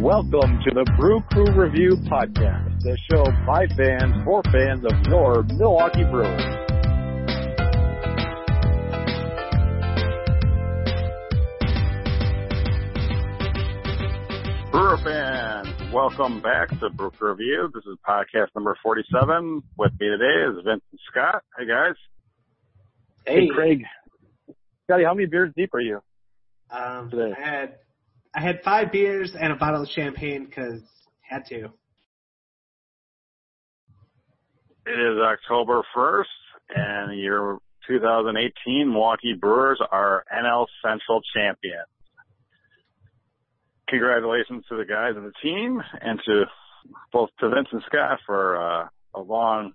Welcome to the Brew Crew Review Podcast, the show by fans for fans of your Milwaukee Brewers. Brewer fans, welcome back to Brew Crew Review. This is podcast number 47. With me today is Vincent Scott. Hey guys. Hey, Craig. Scotty, how many beers deep are you? Um, Today. I had I had five beers and a bottle of champagne because had to. It is October 1st and your 2018 Milwaukee Brewers are NL Central champions. Congratulations to the guys and the team and to both to Vince and Scott for uh, a long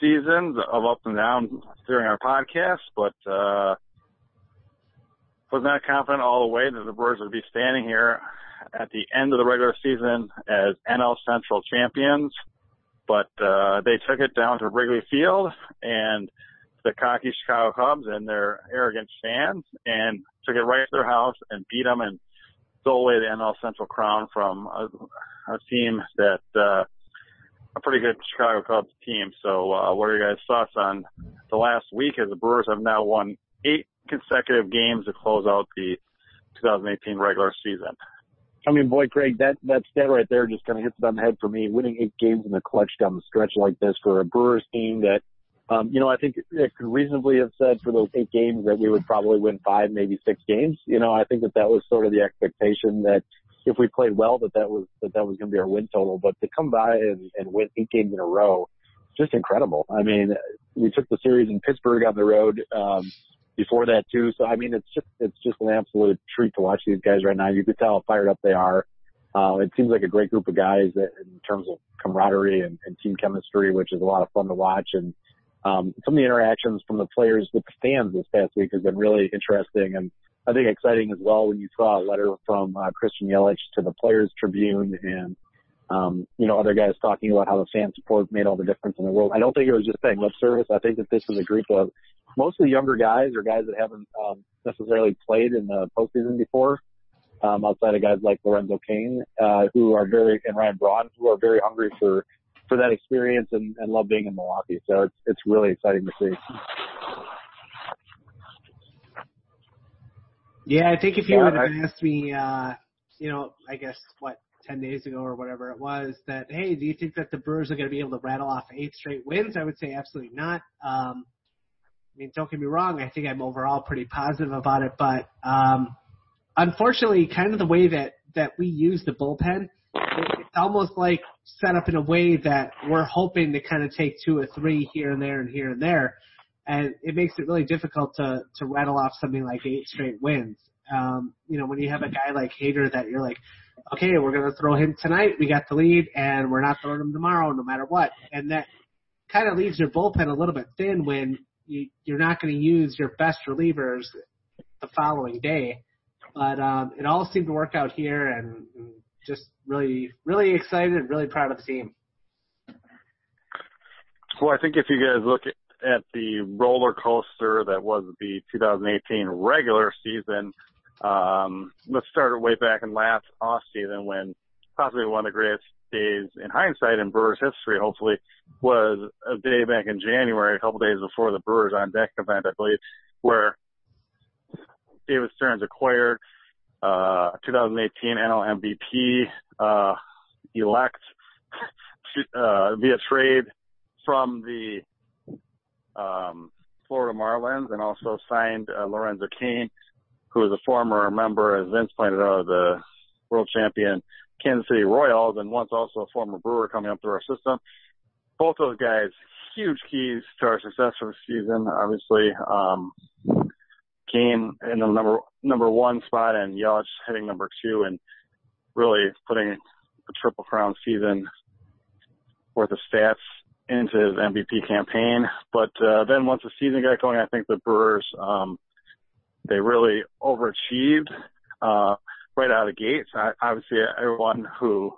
season of up and down during our podcast, but uh, was not confident all the way that the Brewers would be standing here at the end of the regular season as NL Central champions. But uh, they took it down to Wrigley Field and the cocky Chicago Cubs and their arrogant fans and took it right to their house and beat them and stole away the NL Central crown from a, a team that uh, a pretty good Chicago Cubs team. So, uh, what are your guys' thoughts on the last week as the Brewers have now won eight consecutive games to close out the 2018 regular season? I mean, boy, Craig, that, that stat right there just kind of hits it on the head for me. Winning eight games in the clutch down the stretch like this for a Brewers team that, um, you know, I think it could reasonably have said for those eight games that we would probably win five, maybe six games. You know, I think that that was sort of the expectation that if we played well, that that was, that that was going to be our win total. But to come by and, and win eight games in a row, just incredible. I mean, we took the series in Pittsburgh on the road. Um, before that too. So I mean, it's just it's just an absolute treat to watch these guys right now. You can tell how fired up they are. Uh, it seems like a great group of guys that, in terms of camaraderie and, and team chemistry, which is a lot of fun to watch. And um, some of the interactions from the players with the fans this past week has been really interesting and I think exciting as well when you saw a letter from uh, Christian Yelich to the Players Tribune and um, you know, other guys talking about how the fan support made all the difference in the world. I don't think it was just paying lip service. I think that this is a group of mostly younger guys or guys that haven't um, necessarily played in the postseason before, um, outside of guys like Lorenzo Cain, uh, who are very, and Ryan Braun, who are very hungry for, for that experience and, and love being in Milwaukee. So it's, it's really exciting to see. Yeah, I think if you Yeah, would have I- asked me, uh, you know, I guess what ten days ago or whatever it was, that hey, do you think that the Brewers are going to be able to rattle off eight straight wins? I would say absolutely not. Um, I mean, don't get me wrong. I think I'm overall pretty positive about it, but um, unfortunately, kind of the way that that we use the bullpen, it, it's almost like set up in a way that we're hoping to kind of take two or three here and there and here and there, and it makes it really difficult to to rattle off something like eight straight wins. Um, you know, when you have a guy like Hader that you're like, okay, we're going to throw him tonight. We got the lead, and we're not throwing him tomorrow, no matter what. And that kind of leaves your bullpen a little bit thin when you, you're not going to use your best relievers the following day. But um, it all seemed to work out here, and, and just really, really excited and really proud of the team. Well, I think if you guys look at, at the roller coaster that was the 2018 regular season, um, let's start way back in last off season when possibly one of the greatest days in hindsight in Brewers history, hopefully, was a day back in January, a couple days before the Brewers on deck event, I believe, where David Stearns acquired uh, 2018 NL MVP uh, elect uh, via trade from the um, Florida Marlins and also signed uh, Lorenzo Cain, who is a former member, as Vince pointed out, of the world champion Kansas City Royals and once also a former Brewer coming up through our system. Both those guys, huge keys to our success for the season. Obviously, um, Cain in the number number one spot and Yelich hitting number two and really putting the triple crown season worth of stats into his MVP campaign. But uh, then once the season got going, I think the Brewers um, they really overachieved uh, right out of the gates. I, obviously, everyone who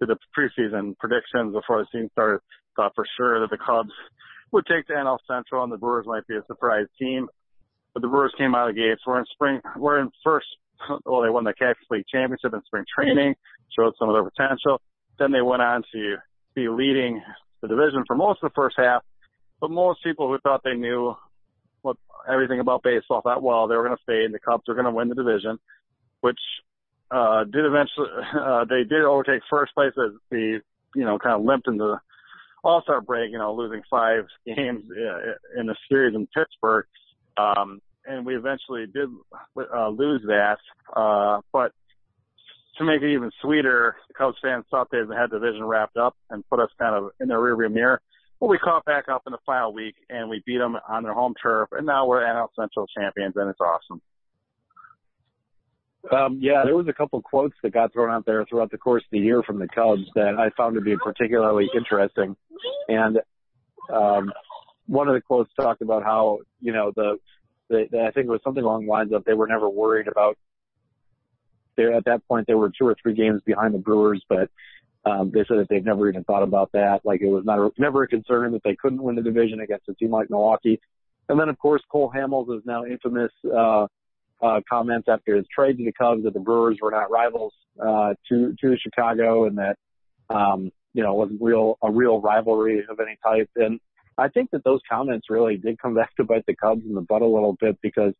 did the preseason predictions before the season started thought for sure that the Cubs would take the NL Central and the Brewers might be a surprise team. But the Brewers came out of the gates. We're in spring. We're in first well, they won the Cactus League championship in spring training, showed some of their potential. Then they went on to be leading the division for most of the first half. But most people who thought they knew what everything about baseball thought, well, they were going to stay and the Cubs were going to win the division, which uh, did eventually, uh, they did overtake first place as the, you know, kind of limped in the All-Star break, you know, losing five games uh, in a series in Pittsburgh. Um, and we eventually did uh, lose that. Uh, but to make it even sweeter, the Cubs fans thought they had the division wrapped up and put us kind of in their rearview mirror. Well, we caught back up in the final week and we beat them on their home turf, and now we're NL Central champions, and it's awesome. Um, yeah, there was a couple quotes that got thrown out there throughout the course of the year from the Cubs that I found to be particularly interesting. And um, one of the quotes talked about how you know the, the, the I think it was something along the lines of they were never worried about. They at that point they were two or three games behind the Brewers, but um, they said that they've never even thought about that. Like it was not a, never a concern that they couldn't win the division against a team like Milwaukee. And then of course Cole Hamels is now infamous. Uh, uh, comments after his trade to the Cubs that the Brewers were not rivals uh, to to Chicago and that um, you know wasn't real a real rivalry of any type. And I think that those comments really did come back to bite the Cubs in the butt a little bit because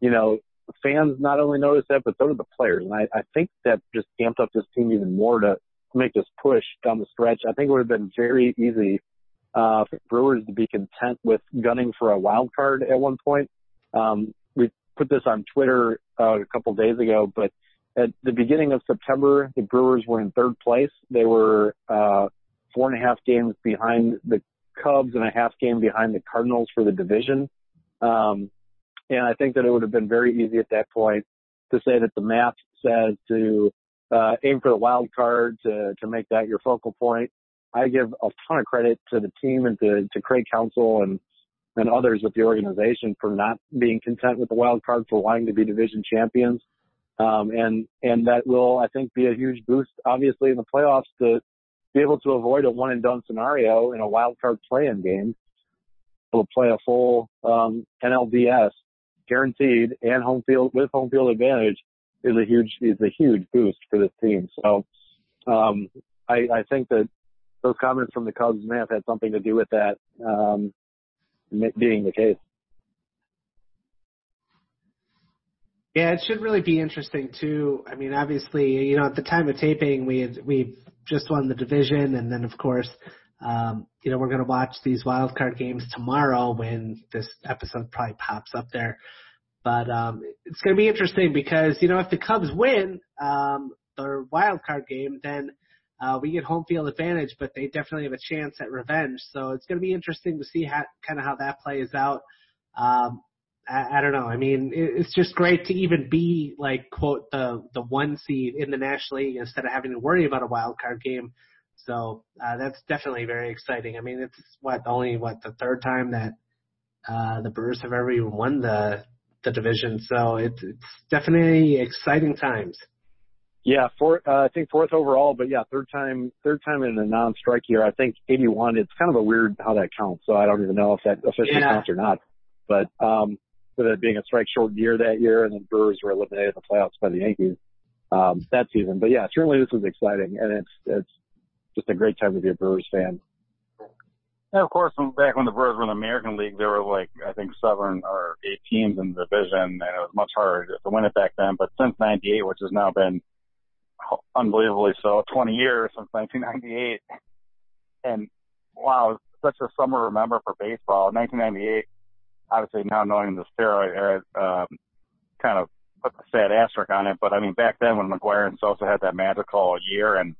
you know fans not only noticed that but so did the players. And I, I think that just amped up this team even more to make this push down the stretch. I think it would have been very easy uh, for Brewers to be content with gunning for a wild card at one point. Um, we put this on Twitter uh, a couple days ago, but at the beginning of September, the Brewers were in third place. They were uh, four and a half games behind the Cubs and a half game behind the Cardinals for the division. Um, and I think that it would have been very easy at that point to say that the math says to uh, aim for the wild card to to make that your focal point. I give a ton of credit to the team and to to Craig Counsell and and others with the organization for not being content with the wild card, for wanting to be division champions. Um, and, and that will, I think, be a huge boost, obviously, in the playoffs to be able to avoid a one and done scenario in a wild card play-in game. To play a full, um, NLDS guaranteed and home field with home field advantage is a huge, is a huge boost for this team. So, um, I, I think that those comments from the Cubs may have had something to do with that. Um, being the case. Yeah, it should really be interesting too. I mean, obviously, you know, at the time of taping, we had we just won the division, and then of course, um, you know, we're going to watch these wild card games tomorrow when this episode probably pops up there. But um, it's going to be interesting because you know if the Cubs win um, their wild card game, then uh, we get home field advantage, but they definitely have a chance at revenge. So it's going to be interesting to see how kind of how that plays out. Um, I, I don't know. I mean, it, it's just great to even be like quote the the one seed in the National League instead of having to worry about a wild card game. So uh, that's definitely very exciting. I mean, it's what only what the third time that uh, the Brewers have ever even won the the division. So it's it's definitely exciting times. Yeah, four, uh, I think fourth overall, but yeah, third time, third time in a non-strike year. I think 81. It's kind of a weird how that counts. So I don't even know if that officially yeah. counts or not. But um, with it being a strike short year that year, and the Brewers were eliminated in the playoffs by the Yankees um, that season. But yeah, certainly this is exciting, and it's it's just a great time to be a Brewers fan. And of course, back when the Brewers were in the American League, there were like I think seven or eight teams in the division, and it was much harder to win it back then. But since '98, which has now been unbelievably so, 20 years since 1998. And wow, such a summer remember for baseball. 1998, obviously now knowing the steroid era, um, kind of put the sad asterisk on it. But I mean, back then when McGwire and Sosa had that magical year and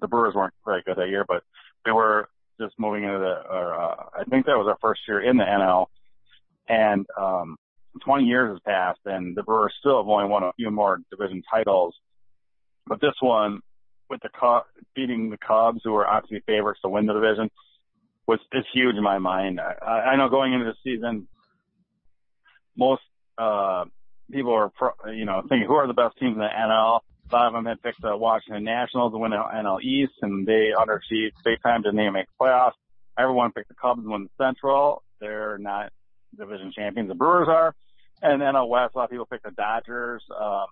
the Brewers weren't very good that year, but we were just moving into the, or, uh, I think that was our first year in the NL. And, um, 20 years has passed and the Brewers still have only won a few more division titles but this one, with the Cubs, beating the Cubs, who are obviously favorites to win the division, was is huge in my mind. I, I know going into the season, most uh, people are you know thinking who are the best teams in the NL. Lot of them had picked the Washington Nationals to win the NL East, and they underachieved big time. Didn't even make playoffs. Everyone picked the Cubs to win the Central. They're not division champions. The Brewers are. And NL West, a lot of people picked the Dodgers. Um,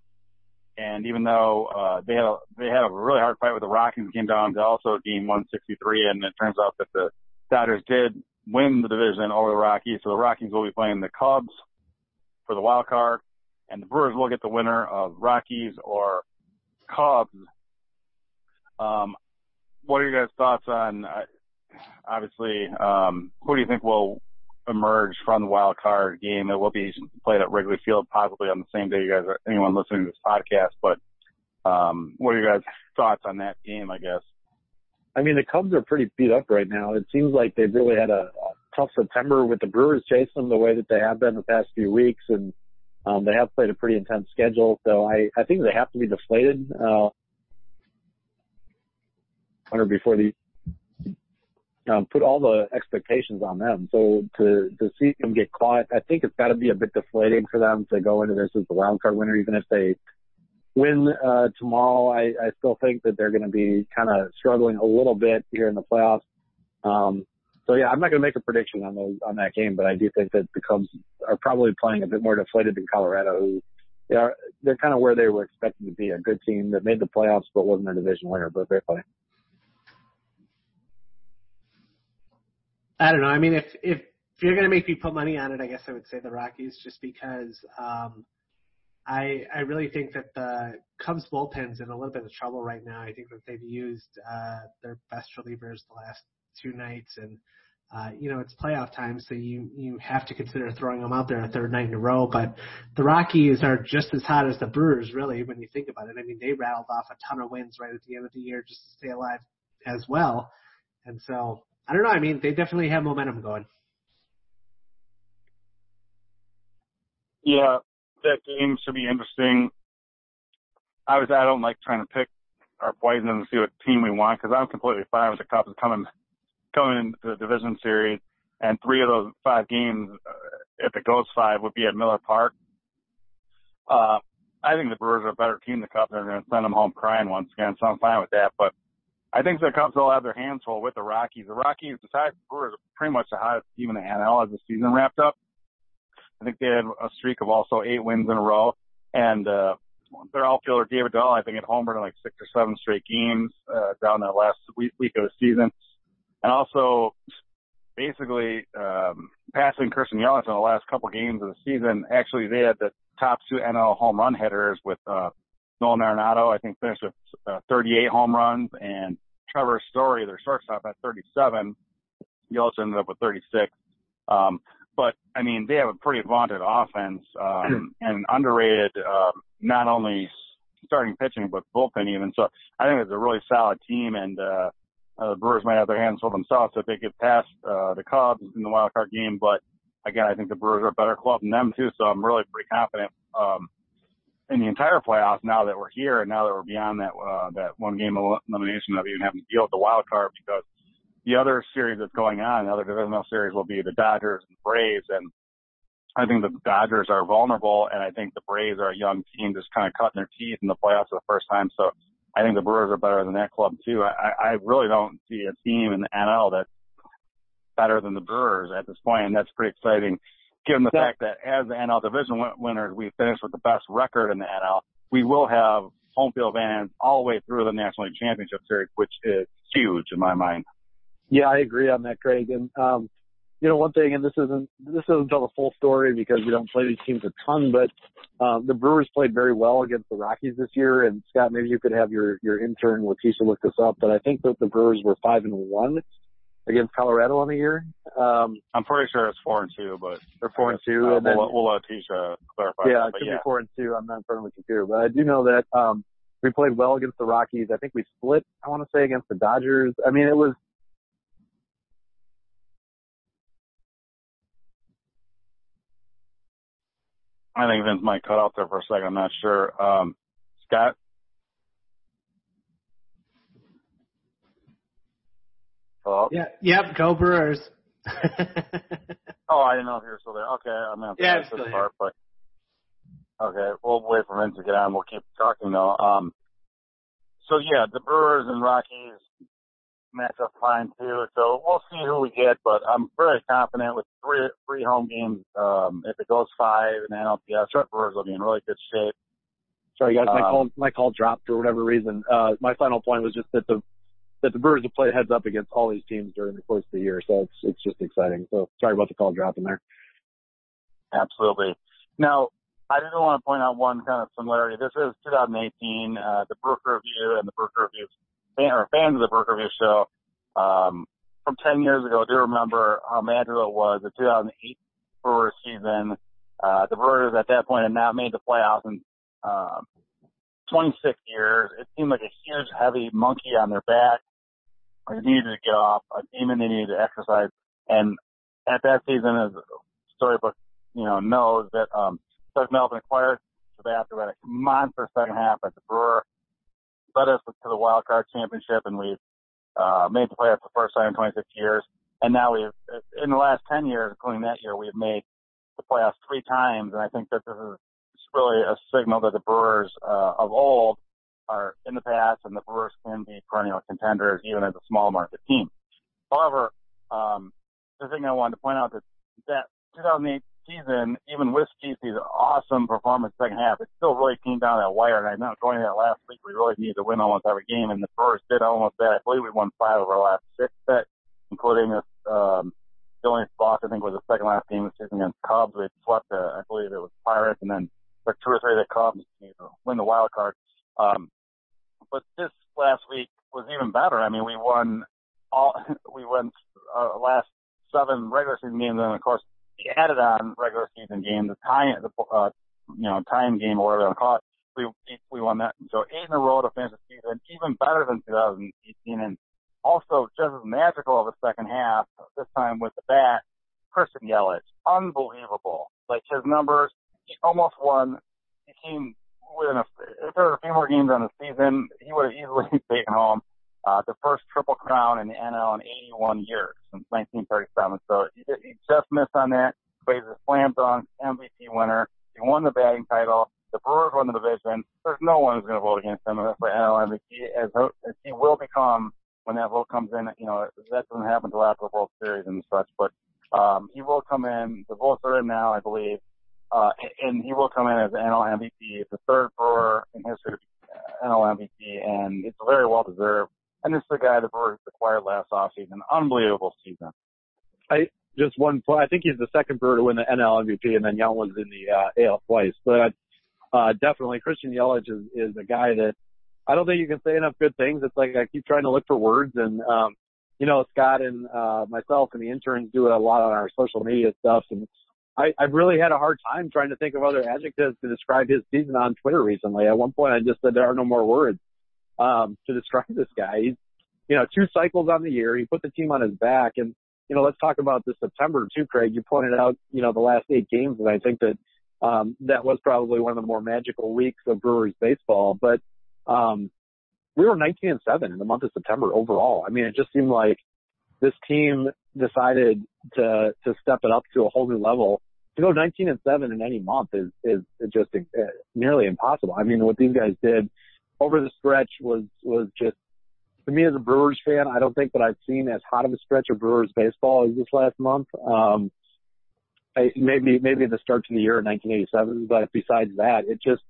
And even though uh, they had a they had a really hard fight with the Rockies, came down to also game 163, and it turns out that the Dodgers did win the division over the Rockies. So the Rockies will be playing the Cubs for the wild card, and the Brewers will get the winner of Rockies or Cubs. Um, what are your guys' thoughts on? Uh, obviously, um, who do you think will emerge from the wild card game? It will be played at Wrigley Field, possibly on the same day you guys are anyone listening to this podcast. But um, what are your guys' thoughts on that game? I guess. I mean, the Cubs are pretty beat up right now. It seems like they've really had a, a tough September with the Brewers chasing them the way that they have been the past few weeks, and um, they have played a pretty intense schedule. So I, I think they have to be deflated. Uh, before the um, put all the expectations on them. So to to see them get caught, I think it's got to be a bit deflating for them to go into this as the wild card winner, even if they win uh, tomorrow. I, I still think that they're going to be kind of struggling a little bit here in the playoffs. Um, so yeah, I'm not going to make a prediction on those on that game, but I do think that the Cubs are probably playing a bit more deflated than Colorado, who they are they're kind of where they were expected to be, a good team that made the playoffs but wasn't a division winner, but they're playing. I don't know. I mean, if if you're gonna make me put money on it, I guess I would say the Rockies, just because um, I I really think that the Cubs bullpen's in a little bit of trouble right now. I think that they've used uh, their best relievers the last two nights, and uh, you know it's playoff time, so you you have to consider throwing them out there a third night in a row. But the Rockies are just as hot as the Brewers, really, when you think about it. I mean, they rattled off a ton of wins right at the end of the year just to stay alive as well, and so I don't know. I mean, they definitely have momentum going. Yeah, that game should be interesting. I was I don't like trying to pick our poison and see what team we want because I'm completely fine with the Cubs coming coming into the division series, and three of those five games, if it goes five, would be at Miller Park. Uh, I think the Brewers are a better team. The Cubs are going to send them home crying once again, so I'm fine with that. But I think the Cubs will have their hands full with the Rockies. The Rockies, besides the Brewers, are pretty much the hottest team in the NL as the season wrapped up. I think they had a streak of also eight wins in a row. And uh, their outfielder, David Dahl, I think had homered in like six or seven straight games uh, down the last week of the season. And also, basically, um, passing Christian Yelich in the last couple games of the season. Actually, they had the top two NL home run hitters with uh, Nolan Arenado, I think, finished with uh, 38 home runs, and Trevor Story, their shortstop, at 37. Yelich ended up with 36. Um, but I mean, they have a pretty vaunted offense um, and underrated, um, not only starting pitching but bullpen even. So I think it's a really solid team, and uh, uh, the Brewers might have their hands full themselves if they get past uh, the Cubs in the wild card game. But again, I think the Brewers are a better club than them too. So I'm really pretty confident um, in the entire playoffs now that we're here and now that we're beyond that uh, that one game elimination of even having to deal with the wild card because the other series that's going on, the other divisional series will be the Dodgers and Braves and I think the Dodgers are vulnerable and I think the Braves are a young team just kind of cutting their teeth in the playoffs for the first time. So I think the Brewers are better than that club too. I, I really don't see a team in the NL that's better than the Brewers at this point, and that's pretty exciting given the fact that as the NL division winners, we finished with the best record in the NL. We will have home field advantage all the way through the National League Championship Series, which is huge in my mind. Yeah, I agree on that, Craig. And um, you know, one thing, and this isn't this doesn't tell the full story because we don't play these teams a ton, but um, the Brewers played very well against the Rockies this year. And Scott, maybe you could have your your intern Letitia look this up, but I think that the Brewers were five and one against Colorado on the year. Um, I'm pretty sure it's four and two, but they're four and two. Uh, and then, we'll, we'll let Tisha clarify. Yeah, that, it could yeah. be four and two. I'm not in front of the computer, but I do know that um, we played well against the Rockies. I think we split. I want to say against the Dodgers. I mean, it was. I think Vince might cut out there for a second. I'm not sure. Um, Scott. Hello? Yeah. Yep. Go Brewers. Oh, I didn't know if you were still there. Okay, I'm gonna Yeah, I'm still this here. part, but okay, we'll wait for Vince to get on. We'll keep talking though. Um, so yeah, the Brewers and Rockies match up fine too. So we'll see who we get, but I'm very confident with three three home games. Um, if it goes five the NLCS, the Brewers will be in really good shape. Sorry, guys, my Um, call my call dropped for whatever reason. Uh, my final point was just that the that the Brewers have played heads up against all these teams during the course of the year, so it's it's just exciting. So sorry about the call dropping there. Absolutely. Now, I did want to point out one kind of similarity. This is 2018. Uh, the Brew Crew Review and the Brew Crew Review fan, or fans of the Review show um, from 10 years ago do remember how magical it was the 2008 Brewers season. Uh, the Brewers at that point had not made the playoffs in um, 26 years. It seemed like a huge, heavy monkey on their back. They needed to get off, a demon they needed to exercise. And at that season, as storybook, you know, knows that um, Doug Melvin acquired Sabathia had a monster second half at the Brewer, led us to the wild card championship, and we've uh, made the playoffs the first time in 26 years. And now we've, in the last 10 years, including that year, we've made the playoffs three times. And I think that this is really a signal that the Brewers uh, of old are in the past, and the Brewers can be perennial contenders even as a small market team. However, um, the thing I wanted to point out that that 2008 season, even with CC's awesome performance second half, it still really came down that wire. And I know going that last week, we really needed to win almost every game, and the Brewers did almost that. I believe we won five of our last six, that, including this. Um, the only loss I think was the second last game of the season against Cubs. We swept, uh, I believe it was Pirates, and then like two or three of the Cubs know, win the wild card. Um, but this last week was even better. I mean, we won all, we won uh, last seven regular season games, and of course, added on regular season game, the tie, the uh, you know, time game or whatever they call it. We we won that. So eight in a row to finish the season, even better than 2018, and also just as magical of a second half. This time with the bat, Christian Yelich, unbelievable. Like his numbers, he almost won. He came within a, if there were a few more games on the season, he would have easily taken home the first triple crown in the NL in 81 years since 1937. So he, just missed on that, he's a slam dunk MVP winner. He won the batting title. The Brewers won the division. There's no one who's going to vote against him for NL MVP, as, as he will become when that vote comes in. You know, that doesn't happen until after the World Series and such, but um, he will come in. The votes are in now, I believe. Uh, and he will come in as NL MVP. It's the third Brewer in history to be NL MVP, and it's very well deserved. And this is the guy the Brewers acquired last offseason. Unbelievable season. I just one. I think he's the second Brewer to win the NL MVP, and then Yount was in the uh, AL twice. But uh, definitely, Christian Yelich is is a guy that I don't think you can say enough good things. It's like I keep trying to look for words, and um, you know, Scott and uh, myself and the interns do a lot on our social media stuff, and I, I've really had a hard time trying to think of other adjectives to describe his season on Twitter recently. At one point, I just said there are no more words um, to describe this guy. He's, you know, two cycles on the year. He put the team on his back, and you know, let's talk about this September too, Craig. You pointed out, you know, the last eight games, and I think that um, that was probably one of the more magical weeks of Brewers baseball. But um, we were 19 and seven in the month of September overall. I mean, it just seemed like this team decided to to step it up to a whole new level. To go 19 and seven in any month is is just uh, nearly impossible. I mean, what these guys did over the stretch was was just to me as a Brewers fan. I don't think that I've seen as hot of a stretch of Brewers baseball as this last month. Um, I, maybe maybe the start to the year in 1987, but besides that, it just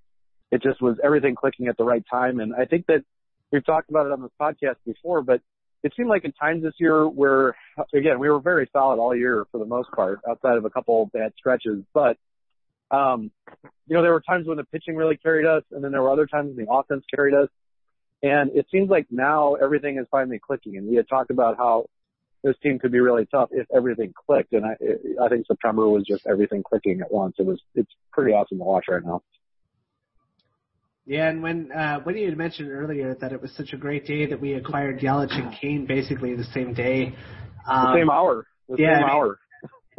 it just was everything clicking at the right time. And I think that we've talked about it on this podcast before, but it seemed like in times this year where again we were very solid all year for the most part, outside of a couple bad stretches, but um, you know, there were times when the pitching really carried us, and then there were other times when the offense carried us. And it seems like now everything is finally clicking. And we had talked about how this team could be really tough if everything clicked. And I, I think September was just everything clicking at once. It was, it's pretty awesome to watch right now. Yeah, and when uh, when you had mentioned earlier that it was such a great day that we acquired Yelich and Cain basically the same day, um, the same hour, the yeah, same I mean, hour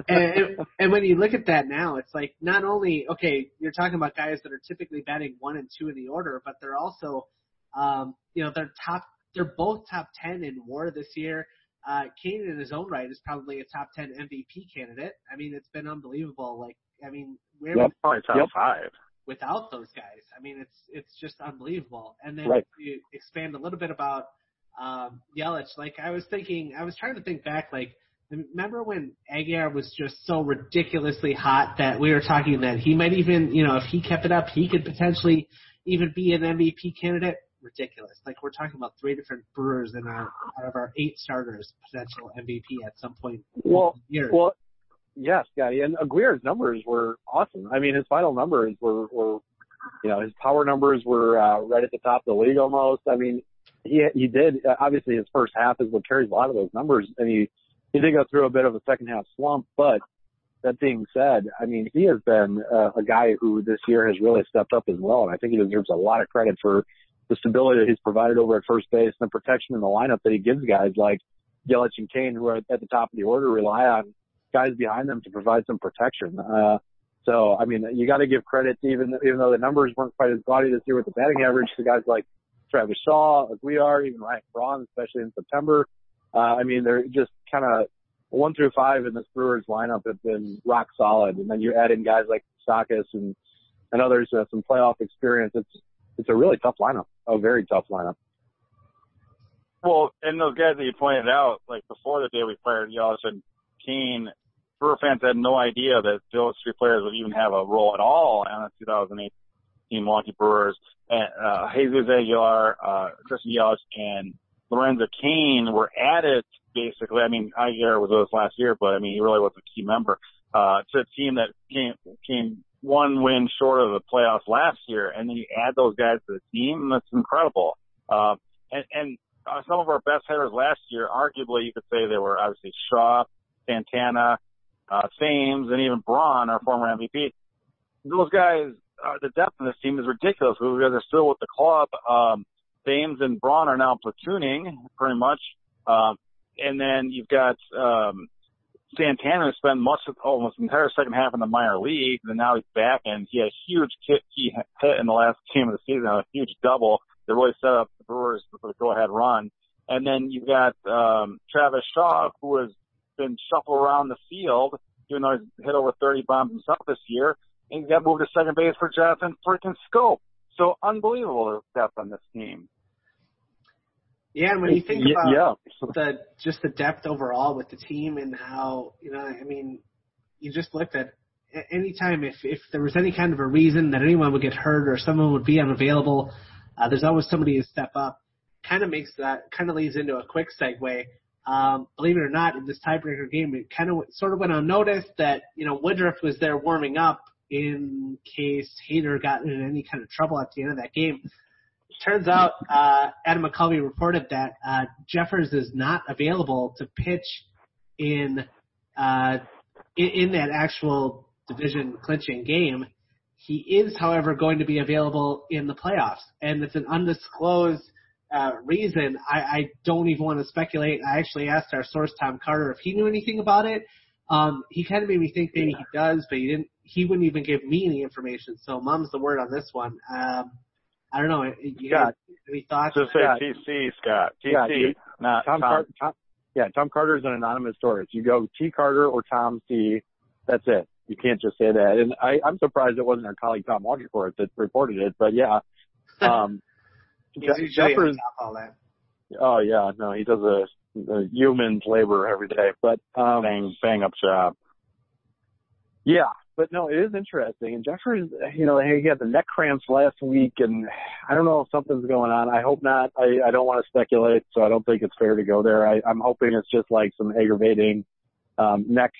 and, and when you look at that now, it's like not only okay, you're talking about guys that are typically batting one and two in the order, but they're also, um, you know, they're top. They're both top ten in WAR this year. Uh, Cain in his own right is probably a top ten MVP candidate. I mean, it's been unbelievable. Like, I mean, we're yep. probably top yep. five without those guys. I mean, it's it's just unbelievable. And then right. you expand a little bit about um, Yelich. Like, I was thinking, I was trying to think back, like Remember when Aguilar was just so ridiculously hot that we were talking that he might even, you know, if he kept it up, he could potentially even be an MVP candidate? Ridiculous. Like we're talking about three different Brewers in our out of our eight starters potential MVP at some point. Well, year. well, yes, Scotty, and Aguilar's numbers were awesome. I mean, his final numbers were were, you know, his power numbers were uh, right at the top of the league almost. I mean, he he did uh, obviously his first half is what carries a lot of those numbers, and he he did go through a bit of a second half slump, but that being said, I mean, he has been uh, a guy who this year has really stepped up as well, and I think he deserves a lot of credit for the stability that he's provided over at first base and the protection in the lineup that he gives guys like Yelich and Cain, who are at the top of the order, rely on guys behind them to provide some protection. Uh, so, I mean, you got to give credit to even even though the numbers weren't quite as gaudy this year with the batting average to guys like Travis Shaw, Aguilar, even Ryan Braun, especially in September. Uh, I mean, they're just kind of one through five in this Brewers lineup have been rock solid, and then you add in guys like Sakis and and others uh, some playoff experience. It's it's a really tough lineup, a very tough lineup. Well, and those guys that you pointed out, like before the day we fired Yelich and Cain, Brewer fans had no idea that those three players would even have a role at all on the 2018 Milwaukee Brewers. And, uh, Jesus Aguilar, uh, Christian Yelich, and Lorenzo Cain were added basically. I mean, Aguilar was with us last year, but I mean, he really was a key member, uh, to a team that came, came one win short of the playoffs last year. And then you add those guys to the team. That's incredible. Uh, and, and, uh, some of our best hitters last year, arguably you could say they were obviously Shaw, Santana, uh, Thames, and even Braun, our former MVP. Those guys, uh, the depth in this team is ridiculous. We guys are still with the club. Um, Thames and Braun are now platooning pretty much. Um, and then you've got, um, Santana spent much of almost the entire second half in the minor league, and now he's back and he had a huge hit, he hit in the last game of the season, a huge double that really set up the Brewers for the go ahead run. And then you've got um Travis Shaw who has been shuffled around the field, even though he's hit over 30 bombs himself this year. And he got moved to second base for Jonathan freaking Schoop. So unbelievable depth on this team. Yeah, and when you think about yeah. the just the depth overall with the team and how you know, I mean, you just looked at any time if if there was any kind of a reason that anyone would get hurt or someone would be unavailable, uh, there's always somebody to step up. Kind of makes that kind of leads into a quick segue. Um, believe it or not, in this tiebreaker game, it kind of sort of went unnoticed that you know Woodruff was there warming up in case Hader got in any kind of trouble at the end of that game. Turns out, uh, Adam McCalvy reported that uh, Jeffress is not available to pitch in uh, in, in that actual division clinching game. He is, however, going to be available in the playoffs, and it's an undisclosed uh, reason. I, I don't even want to speculate. I actually asked our source Tom Carter if he knew anything about it. Um, he kind of made me think maybe he does, but he didn't. He wouldn't even give me any information. So, mom's the word on this one. Um, I don't know. You Scott. any thoughts? Just say Scott. TC, Scott. TC, Yeah, you- not Tom, Tom. Car- Tom, yeah, Tom Carter is an anonymous source. You go T Carter or Tom C. That's it. You can't just say that. And I, I'm surprised it wasn't our colleague Tom Walkerport that reported it. But yeah, um, Je- Jeffress. all that. Oh yeah, no, he does a, a human's labor every day. But um, bang, bang up job. Yeah, but no, it is interesting. And Jeffress, you know, he had the neck cramps last week, and I don't know if something's going on. I hope not. I, I don't want to speculate, so I don't think it's fair to go there. I, I'm hoping it's just like some aggravating um, neck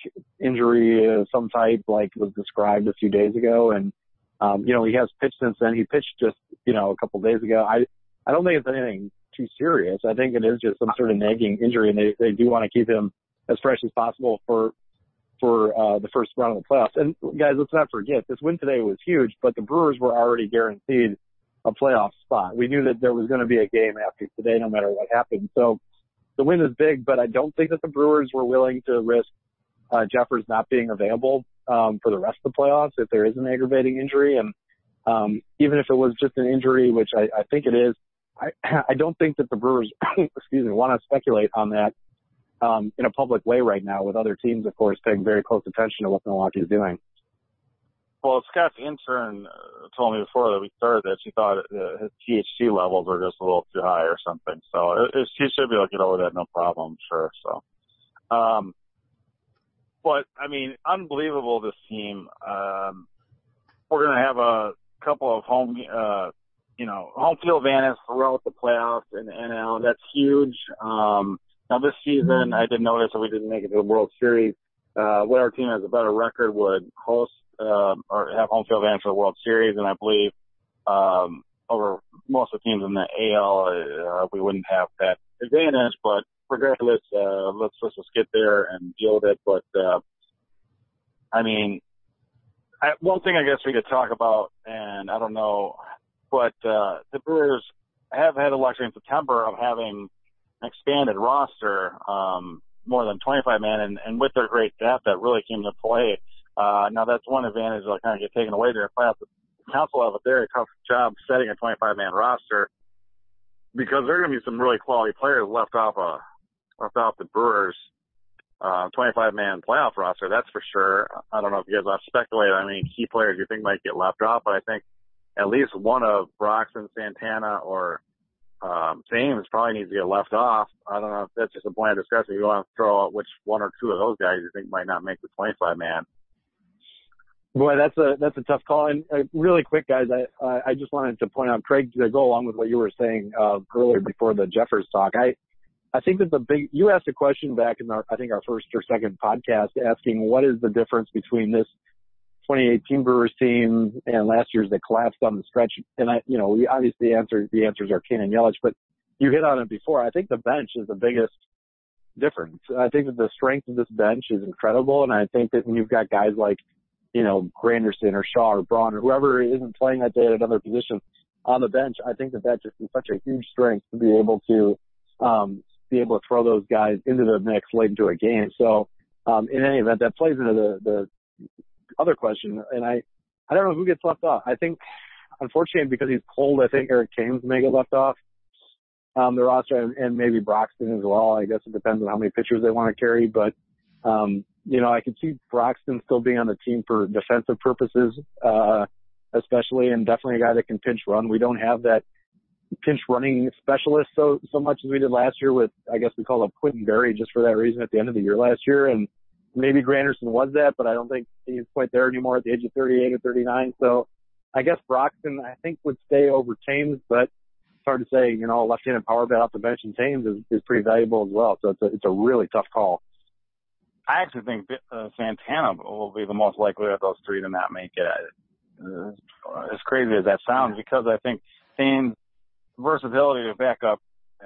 injury of some type, like was described a few days ago. And um, you know, he has pitched since then. He pitched just you know a couple days ago. I I don't think it's anything too serious. I think it is just some sort of nagging injury, and they they do want to keep him as fresh as possible for for uh, the first round of the playoffs. And guys, let's not forget this win today was huge, but the Brewers were already guaranteed a playoff spot. We knew that there was going to be a game after today, no matter what happened. So the win is big, but I don't think that the Brewers were willing to risk uh, Jeffress not being available um, for the rest of the playoffs if there is an aggravating injury. And um, even if it was just an injury, which I, I think it is, I, I don't think that the Brewers, excuse me, want to speculate on that um, in a public way right now, with other teams, of course, paying very close attention to what Milwaukee is doing. Well, Scott's intern uh, told me before that we started that she thought uh, his THC levels were just a little too high or something. So it, it, she should be able to get over that no problem, sure. So, um, but I mean, unbelievable this team. Um, we're going to have a couple of home uh, home field advantage throughout the playoffs the NL. That's huge. Um, now this season, I did notice that we didn't make it to the World Series. Uh, what our team has a better record would host, uh, or have home field advantage for the World Series. And I believe, um, over most of the teams in the AL, uh, we wouldn't have that advantage, but regardless, uh, let's, let's just get there and deal with it. But, uh, I mean, I, one thing I guess we could talk about, and I don't know, but, uh, the Brewers have had a luxury in September of having an expanded roster, um, more than 25 men and, and with their great depth that really came to play. Uh, now that's one advantage that'll kind of get taken away during playoffs. The Counsell have a very tough job setting a 25 man roster because there are going to be some really quality players left off a, left off the Brewers uh, 25 man playoff roster, that's for sure. I don't know if you guys want to speculate on any key players you think might get left off, but I think at least one of Broxton, Santana, or um, Thames probably needs to get left off. I don't know if that's just a point of discussion. You want to throw out which one or two of those guys you think might not make the 25 man. Boy, that's a that's a tough call. And uh, really quick, guys, I I just wanted to point out, Craig, to go along with what you were saying uh, earlier before the Jeffress talk. I I think that the big, you asked a question back in our, I think our first or second podcast asking what is the difference between this 2018 Brewers team and last year's that collapsed on the stretch. And I, you know, we obviously answer, the answers are Cain and Yelich, but you hit on it before. I think the bench is the biggest difference. I think that the strength of this bench is incredible. And I think that when you've got guys like, you know, Granderson or Shaw or Braun or whoever isn't playing that day at another position on the bench, I think that that just is such a huge strength to be able to, um, be able to throw those guys into the mix late into a game. So, um, in any event, that plays into the, the other question. And I, I don't know who gets left off. I think, unfortunately, because he's cold, I think Eric Thames may get left off. Um, the roster and, and maybe Broxton as well. I guess it depends on how many pitchers they want to carry, but, um, you know, I could see Broxton still being on the team for defensive purposes, uh, especially and definitely a guy that can pinch run. We don't have that pinch running specialist so so much as we did last year with I guess we call him Quintin Berry just for that reason at the end of the year last year and maybe Granderson was that but I don't think he's quite there anymore at the age of 38 or 39 so I guess Broxton I think would stay over Thames but it's hard to say you know left-handed power bat off the bench and Thames is, is pretty valuable as well so it's a, it's a really tough call. I actually think uh, Santana will be the most likely of those three to not make it. Uh, as crazy as that sounds, because I think Thames versatility to back up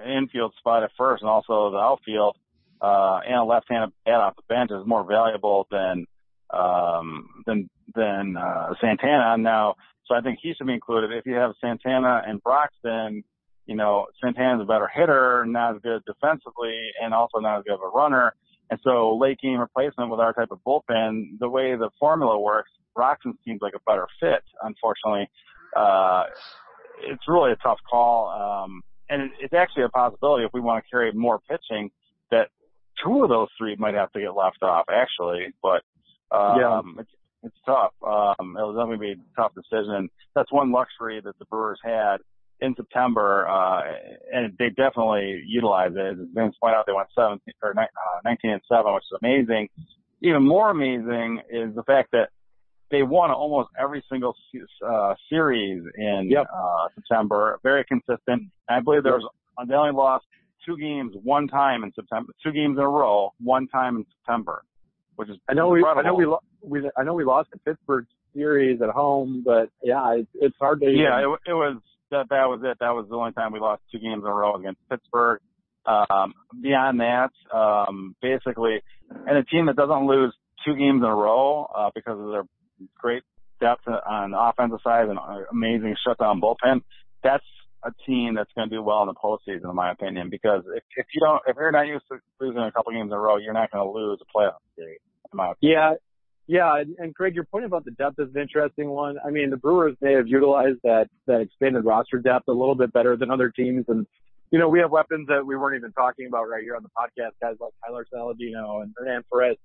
infield spot at first and also the outfield, uh, and a left-handed bat off the bench is more valuable than, um, than, than, uh, Santana now. So I think he should be included. If you have Santana and Broxton, you know, Santana's a better hitter, not as good defensively, and also not as good of a runner. And so late game replacement with our type of bullpen, the way the formula works, Broxton seems like a better fit, unfortunately. Uh, it's really a tough call. Um, and it, it's actually a possibility if we want to carry more pitching two of those three might have to get left off actually, but, um, yeah. it's, it's tough. Um, it was going to be a tough decision. That's one luxury that the Brewers had in September, uh, and they definitely utilized it. As Vince pointed out, they went 17 or uh, 19 and 7, which is amazing. Even more amazing is the fact that they won almost every single uh, series in yep. uh, September. Very consistent. I believe there was they only lost two games one time in September, two games in a row, one time in September, which is I know incredible. we I know we, lo- we I know we lost the Pittsburgh series at home, but yeah, it, it's hard to. Yeah, it, it was that that was it. That was the only time we lost two games in a row against Pittsburgh. Um, beyond that, um, basically, and a team that doesn't lose two games in a row uh, because of their great depth on the offensive side and amazing shutdown bullpen. That's a team that's going to do well in the postseason, in my opinion, because if, if you don't, if you're not used to losing a couple games in a row, you're not going to lose a playoff series. In my opinion. Yeah. Yeah, and, and Craig, your point about the depth is an interesting one. I mean, the Brewers may have utilized that that expanded roster depth a little bit better than other teams, and you know we have weapons that we weren't even talking about right here on the podcast. Guys like Tyler Saladino and Hernan Perez,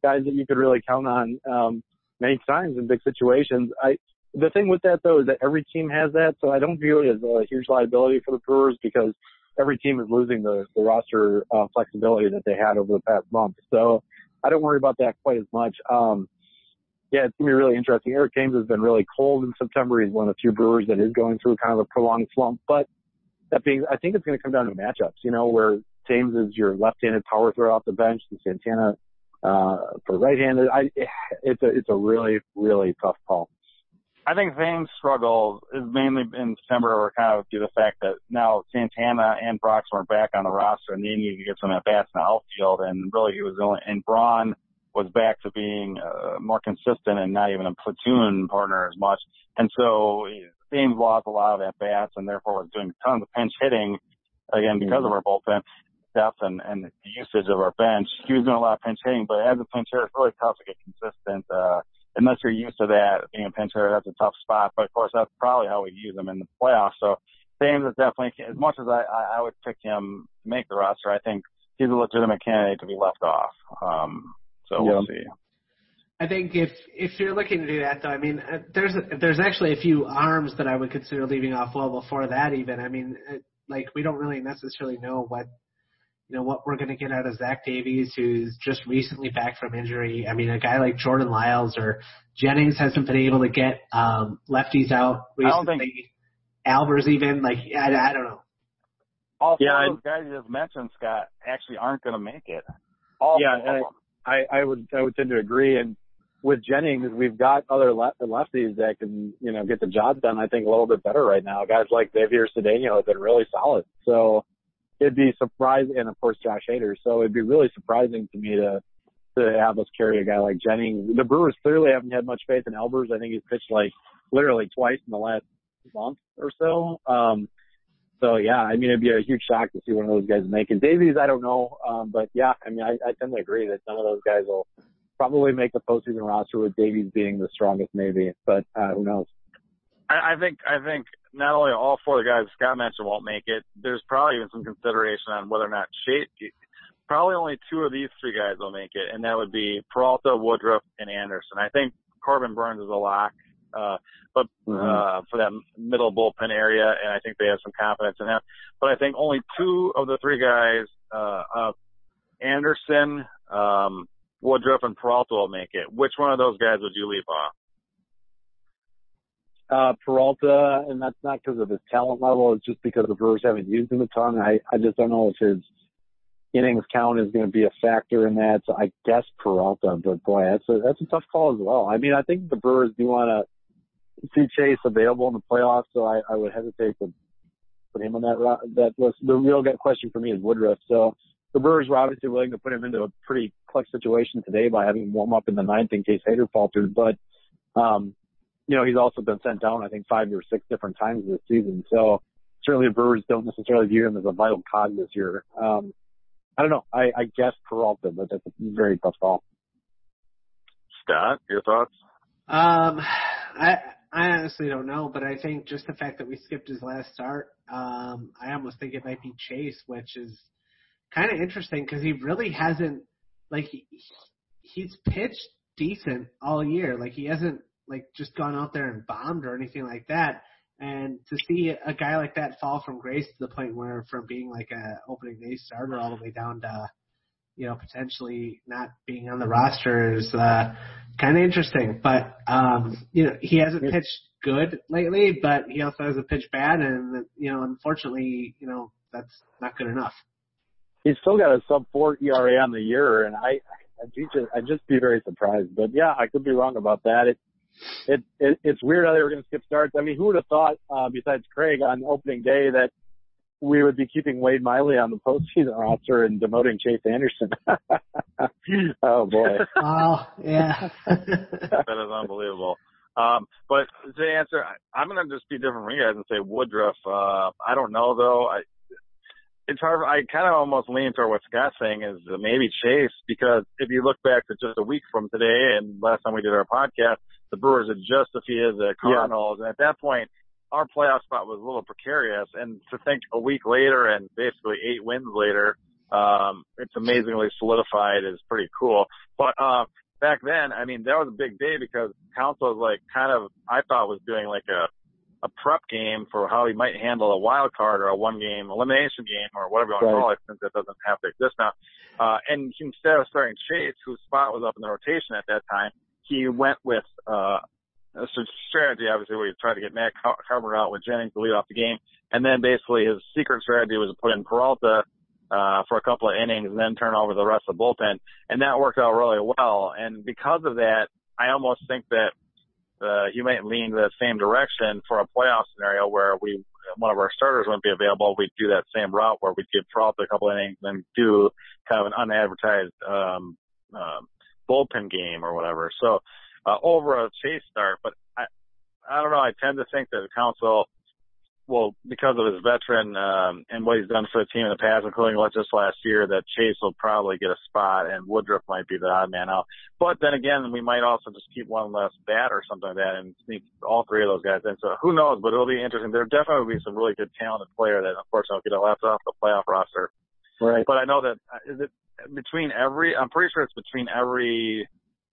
guys that you could really count on. Um, many times in big situations. I the thing with that though is that every team has that, so I don't view it as a huge liability for the Brewers because every team is losing the, the roster uh, flexibility that they had over the past month. So I don't worry about that quite as much. Um, yeah, it's gonna be really interesting. Eric Thames has been really cold in September. He's one of the few Brewers that is going through kind of a prolonged slump. But that being, I think it's going to come down to matchups. You know, where Thames is your left-handed power thrower off the bench, and Santana uh, for right-handed. I, it's a it's a really really tough call. I think Thames' struggle is mainly in December or kind of due to the fact that now Santana and Brox are back on the roster and they need to get some at bats in the outfield and really he was only and Braun was back to being uh, more consistent and not even a platoon partner as much. And so Thames lost a lot of at bats and therefore was doing tons of pinch hitting again because of our bullpen depth and, and the usage of our bench. He was doing a lot of pinch hitting, but as a pinch hitter, it's really tough to get consistent. Uh, unless you're used to that being a pinch hitter, that's a tough spot. But of course, that's probably how we use him in the playoffs. So Thames is definitely, as much as I, I would pick him to make the roster, I think he's a legitimate candidate to be left off. Um, so yeah. we'll see. I think if if you're looking to do that, though, I mean, uh, there's there's actually a few arms that I would consider leaving off well before that. Even, I mean, uh, like we don't really necessarily know what you know what we're going to get out of Zach Davies, who's just recently back from injury. I mean, a guy like Jordan Lyles or Jennings hasn't been able to get um, lefties out recently. I don't think Albers even like I, I don't know. All four yeah, of those guys you just mentioned, Scott, actually aren't going to make it. All yeah, I, I would I would tend to agree. And with Jennings, we've got other left, lefties that can you know get the job done. I think a little bit better right now. Guys like Xavier Cedeno have been really solid. So it'd be surprising, and of course Josh Hader. So it'd be really surprising to me to to have us carry a guy like Jennings. The Brewers clearly haven't had much faith in Albers. I think he's pitched like literally twice in the last month or so. Um, so yeah, I mean, it'd be a huge shock to see one of those guys make it. Davies, I don't know, um, but yeah, I mean, I, I tend to agree that some of those guys will probably make the postseason roster with Davies being the strongest, maybe, but uh, who knows? I, I think I think not only all four of the guys Scott mentioned won't make it. There's probably even some consideration on whether or not Shade. Probably only two of these three guys will make it, and that would be Peralta, Woodruff, and Anderson. I think Corbin Burnes is a lock, uh, but mm-hmm. uh, for that middle bullpen area, and I think they have some confidence in him. But I think only two of the three guys, uh, uh, Anderson, um, Woodruff, and Peralta will make it. Which one of those guys would you leave off? Uh, Peralta, and that's not because of his talent level. It's just because the Brewers haven't used him a ton. I, I just don't know if his innings count is going to be a factor in that. So I guess Peralta, but boy, that's a, that's a tough call as well. I mean, I think the Brewers do want to see Chase available in the playoffs, so I, I would hesitate to put him on that that list. The real question for me is Woodruff. So the Brewers were obviously willing to put him into a pretty clutch situation today by having him warm up in the ninth in case Hader faltered, but um, you know, he's also been sent down, I think, five or six different times this season. So certainly the Brewers don't necessarily view him as a vital cog this year. Um, I don't know. I, I guess Peralta, but that's a very tough call. Scott, your thoughts? Um, I I honestly don't know, but I think just the fact that we skipped his last start, um, I almost think it might be Chase, which is kind of interesting because he really hasn't like he, he's pitched decent all year. Like he hasn't like just gone out there and bombed or anything like that. And to see a guy like that fall from grace to the point where from being like a opening day starter all the way down to, you know, potentially not being on the roster is uh, kind of interesting. But um, you know, he hasn't pitched good lately, but he also hasn't pitched bad, and you know, unfortunately, you know, that's not good enough. He's still got a sub four ERA on the year, and I, I'd just, I'd just be very surprised. But yeah, I could be wrong about that. It, it, it it's weird how they were going to skip starts. I mean, who would have thought, uh, besides Craig on opening day, that we would be keeping Wade Miley on the postseason roster and demoting Chase Anderson? oh boy! Wow, yeah, that is unbelievable. Um, but to answer, I'm going to just be different from you guys and say Woodruff. Uh, I don't know though. I, it's hard. I kind of almost lean toward what Scott's saying is maybe Chase because if you look back to just a week from today and last time we did our podcast, the Brewers had just defeated the Cardinals, yeah. and at that point, our playoff spot was a little precarious. And to think a week later and basically eight wins later, um, it's amazingly solidified is pretty cool. But uh, back then, I mean, that was a big day because Counsell was like kind of I thought was doing like a a prep game for how he might handle a wild card or a one game elimination game or whatever you want to call it since it doesn't have to exist now. Uh, and instead of starting Chase, whose spot was up in the rotation at that time, he went with uh, a strategy, obviously, where he tried to get Matt Carpenter out with Jennings to lead off the game, and then basically his secret strategy was to put in Peralta uh, for a couple of innings and then turn over the rest of the bullpen, and that worked out really well. And because of that, I almost think that uh, you might lean the same direction for a playoff scenario where we one of our starters wouldn't be available. We'd do that same route where we'd give Peralta a couple of innings and then do kind of an unadvertised um, uh, bullpen game or whatever. So uh, over a chase start, but I I don't know. I tend to think that the Counsell well, because of his veteran um, and what he's done for the team in the past, including what just last year, that Chase will probably get a spot and Woodruff might be the odd man out. But then again, we might also just keep one less bat or something like that and sneak all three of those guys in. So who knows? But it'll be interesting. There definitely will be some really good talented player that unfortunately will get a left off the playoff roster. Right. But I know that uh, it between every. I'm pretty sure it's between every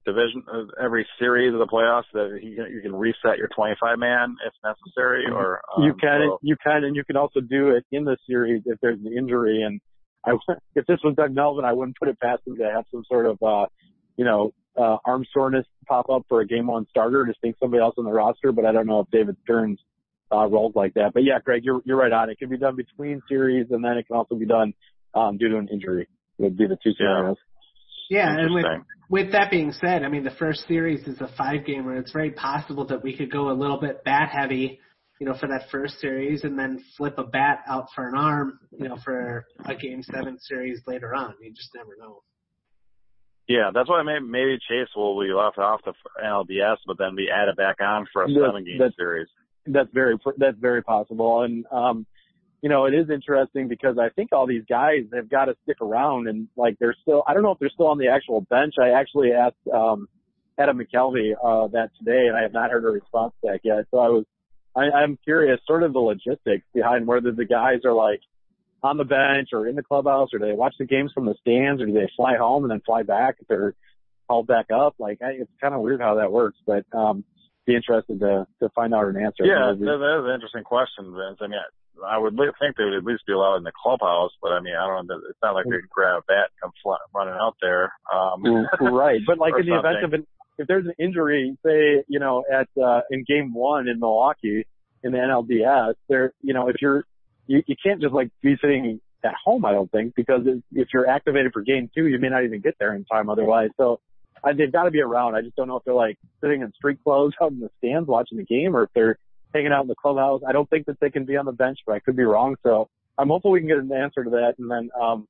division, uh, every series of the playoffs that you can, you can reset your 25 man if necessary, or um, you can, so. you can, and you can also do it in the series if there's an injury. And I, if this was Doug Melvin, I wouldn't put it past him to have some sort of, uh, you know, uh, arm soreness pop up for a game one starter to think somebody else on the roster. But I don't know if David Stearns uh, rolls like that. But yeah, Greg, you're you're right on. It can be done between series, and then it can also be done um, due to an injury. Would be the two scenarios. Yeah, and with with that being said, I mean the first series is a five game gamer. It's very possible that we could go a little bit bat heavy, you know, for that first series, and then flip a bat out for an arm, you know, for a game seven series later on. You just never know. Yeah, that's why maybe, maybe Chase will be left off the NLDS, but then be added back on for a seven game series. That's very that's very possible, and um, you know, it is interesting because I think all these guys have got to stick around and like they're still, I don't know if they're still on the actual bench. I actually asked, um, Adam McCalvy, uh, that today and I have not heard a response back yet. So I was, I, I'm curious sort of the logistics behind whether the guys are like on the bench or in the clubhouse or do they watch the games from the stands or do they fly home and then fly back if they're called back up? Like I, it's kind of weird how that works, but, um, be interested to, to find out an answer. Yeah, that, that is an interesting question, Vince. I mean, I would think they would at least be allowed in the clubhouse, but I mean, I don't know. It's not like they can grab a bat and come fly, running out there. Um, right, but like in the event of an if there's an injury, say you know at uh, in game one in Milwaukee in the NLDS, there you know if you're you, you can't just like be sitting at home. I don't think because if you're activated for game two, you may not even get there in time otherwise. So I, they've got to be around. I just don't know if they're like sitting in street clothes out in the stands watching the game or if they're hanging out in the clubhouse. I don't think that they can be on the bench, but I could be wrong. So I'm hopeful we can get an answer to that, and then um,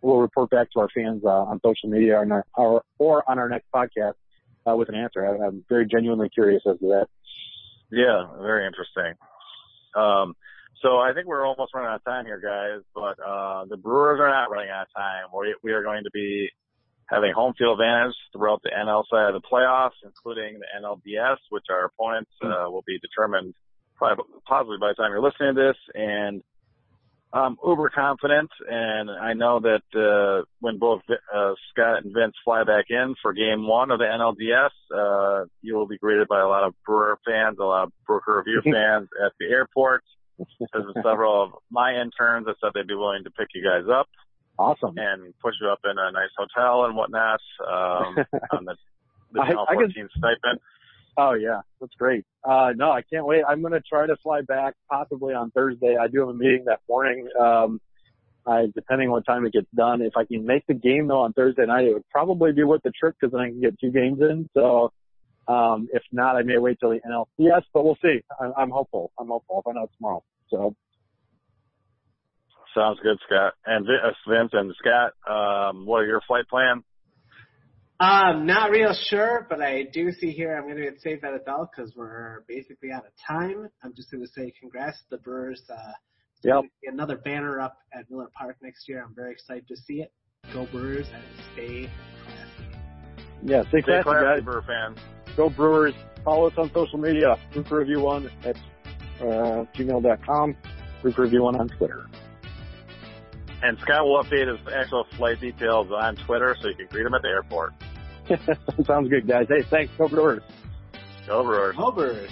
we'll report back to our fans uh, on social media or, our, or on our next podcast uh, with an answer. I, I'm very genuinely curious as to that. Yeah, very interesting. Um, so I think we're almost running out of time here, guys. But uh, the Brewers are not running out of time. We, we are going to be having home field advantage throughout the NL side of the playoffs, including the NLDS, which our opponents uh, will be determined probably, possibly by the time you're listening to this. And I'm uber confident, and I know that uh, when both uh, Scott and Vince fly back in for Game One of the NLDS, uh, you will be greeted by a lot of Brewer fans, a lot of Brew Crew Review fans at the airport. There's several of my interns that said they'd be willing to pick you guys up. Awesome. And put you up in a nice hotel and whatnot um, on the, the I, 14 I stipend. Oh yeah, that's great. Uh, no, I can't wait. I'm going to try to fly back possibly on Thursday. I do have a meeting that morning. Um, I, depending on what time it gets done, if I can make the game though on Thursday night, it would probably be worth the trip because then I can get two games in. So, um, if not, I may wait till the NLCS, but we'll see. I, I'm hopeful. I'm hopeful. I'll find out tomorrow. So. Sounds good, Scott. And uh, Vince and Scott, um, what are your flight plans? Um, not real sure, but I do see here I'm going to get saved by the bell because we're basically out of time. I'm just going to say congrats to the Brewers. Uh, yep. Another banner up at Miller Park next year. I'm very excited to see it. Go Brewers and stay classy. Yeah, stay, stay classy, guys. Brewer fans. Go Brewers. Follow us on social media. Brew Crew Review One at uh, gmail.com. Brew Crew Review One on Twitter. And Scott will update his actual flight details on Twitter so you can greet him at the airport. Sounds good, guys. Hey, thanks. Over to Earth. Over Earth. Over Earth.